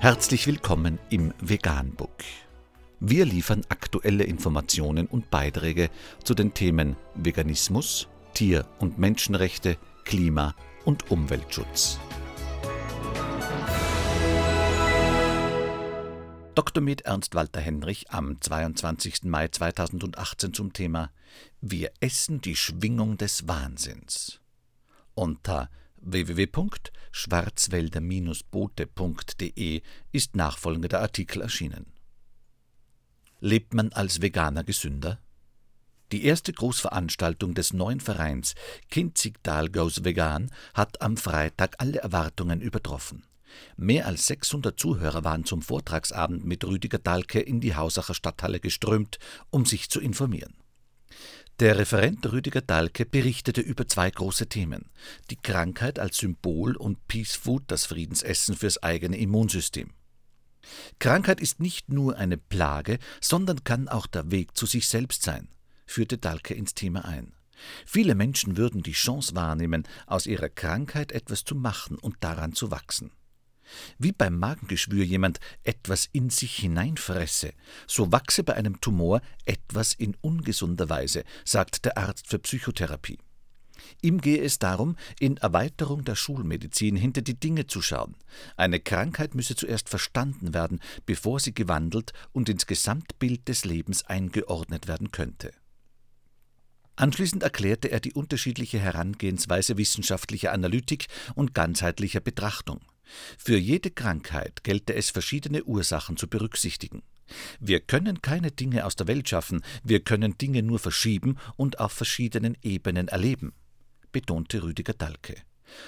Herzlich willkommen im Veganbook. Wir liefern aktuelle Informationen und Beiträge zu den Themen Veganismus, Tier- und Menschenrechte, Klima- und Umweltschutz. Dr. Med Ernst Walter Henrich am 22. Mai 2018 zum Thema Wir essen die Schwingung des Wahnsinns. Unter www.schwarzwälder-boote.de ist nachfolgender Artikel erschienen. Lebt man als Veganer gesünder? Die erste Großveranstaltung des neuen Vereins Kinzigtal Goes Vegan hat am Freitag alle Erwartungen übertroffen. Mehr als 600 Zuhörer waren zum Vortragsabend mit Rüdiger Dahlke in die Hausacher Stadthalle geströmt, um sich zu informieren. Der Referent Rüdiger Dahlke berichtete über zwei große Themen: die Krankheit als Symbol und Peace Food, das Friedensessen fürs eigene Immunsystem. Krankheit ist nicht nur eine Plage, sondern kann auch der Weg zu sich selbst sein, führte Dahlke ins Thema ein. Viele Menschen würden die Chance wahrnehmen, aus ihrer Krankheit etwas zu machen und daran zu wachsen. Wie beim Magengeschwür jemand etwas in sich hineinfresse, so wachse bei einem Tumor etwas in ungesunder Weise, sagt der Arzt für Psychotherapie. Ihm gehe es darum, in Erweiterung der Schulmedizin hinter die Dinge zu schauen. Eine Krankheit müsse zuerst verstanden werden, bevor sie gewandelt und ins Gesamtbild des Lebens eingeordnet werden könnte. Anschließend erklärte er die unterschiedliche Herangehensweise wissenschaftlicher Analytik und ganzheitlicher Betrachtung. Für jede Krankheit gelte es, verschiedene Ursachen zu berücksichtigen. Wir können keine Dinge aus der Welt schaffen, wir können Dinge nur verschieben und auf verschiedenen Ebenen erleben, betonte Rüdiger Dahlke.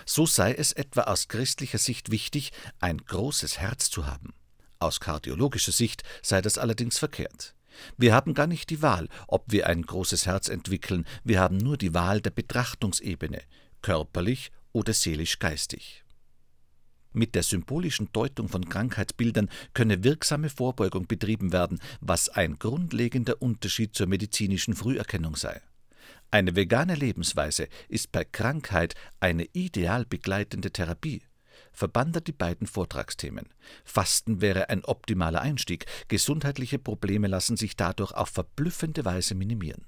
So sei es etwa aus christlicher Sicht wichtig, ein großes Herz zu haben. Aus kardiologischer Sicht sei das allerdings verkehrt. Wir haben gar nicht die Wahl, ob wir ein großes Herz entwickeln, wir haben nur die Wahl der Betrachtungsebene, körperlich oder seelisch-geistig. Mit der symbolischen Deutung von Krankheitsbildern könne wirksame Vorbeugung betrieben werden, was ein grundlegender Unterschied zur medizinischen Früherkennung sei. Eine vegane Lebensweise ist bei Krankheit eine ideal begleitende Therapie. Verband er die beiden Vortragsthemen. Fasten wäre ein optimaler Einstieg, gesundheitliche Probleme lassen sich dadurch auf verblüffende Weise minimieren.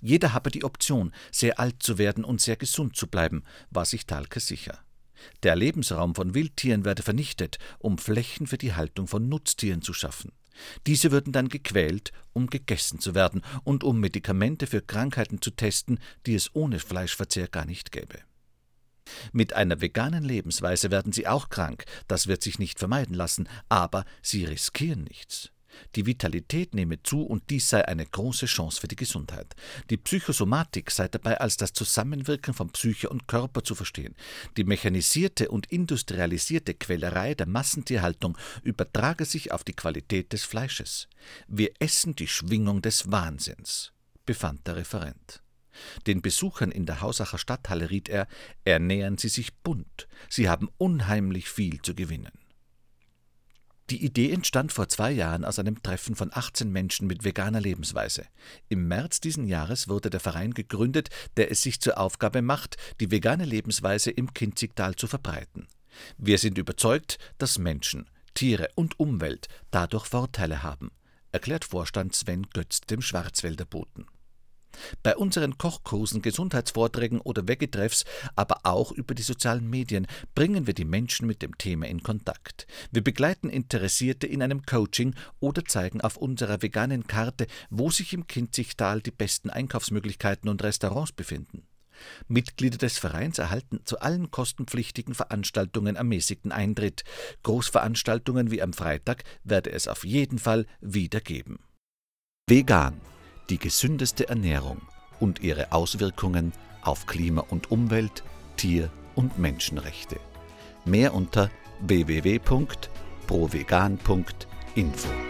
Jeder habe die Option, sehr alt zu werden und sehr gesund zu bleiben, war sich Dahlke sicher. Der Lebensraum von Wildtieren werde vernichtet, um Flächen für die Haltung von Nutztieren zu schaffen. Diese würden dann gequält, um gegessen zu werden und um Medikamente für Krankheiten zu testen, die es ohne Fleischverzehr gar nicht gäbe. Mit einer veganen Lebensweise werden sie auch krank, das wird sich nicht vermeiden lassen, aber sie riskieren nichts. Die Vitalität nehme zu und dies sei eine große Chance für die Gesundheit. Die Psychosomatik sei dabei als das Zusammenwirken von Psyche und Körper zu verstehen. Die mechanisierte und industrialisierte Quälerei der Massentierhaltung übertrage sich auf die Qualität des Fleisches. Wir essen die Schwingung des Wahnsinns, befand der Referent. Den Besuchern in der Hausacher Stadthalle riet er, ernähren Sie sich bunt, Sie haben unheimlich viel zu gewinnen. Die Idee entstand vor zwei Jahren aus einem Treffen von 18 Menschen mit veganer Lebensweise. Im März diesen Jahres wurde der Verein gegründet, der es sich zur Aufgabe macht, die vegane Lebensweise im Kinzigtal zu verbreiten. Wir sind überzeugt, dass Menschen, Tiere und Umwelt dadurch Vorteile haben, erklärt Vorstand Sven Götz dem Schwarzwälder Boten. Bei unseren Kochkursen, Gesundheitsvorträgen oder Vegetreffs, aber auch über die sozialen Medien bringen wir die Menschen mit dem Thema in Kontakt. Wir begleiten Interessierte in einem Coaching oder zeigen auf unserer veganen Karte, wo sich im Kinzigtal die besten Einkaufsmöglichkeiten und Restaurants befinden. Mitglieder des Vereins erhalten zu allen kostenpflichtigen Veranstaltungen ermäßigten Eintritt. Großveranstaltungen wie am Freitag werde es auf jeden Fall wieder geben. Vegan die gesündeste Ernährung und ihre Auswirkungen auf Klima und Umwelt, Tier- und Menschenrechte. Mehr unter www.provegan.info.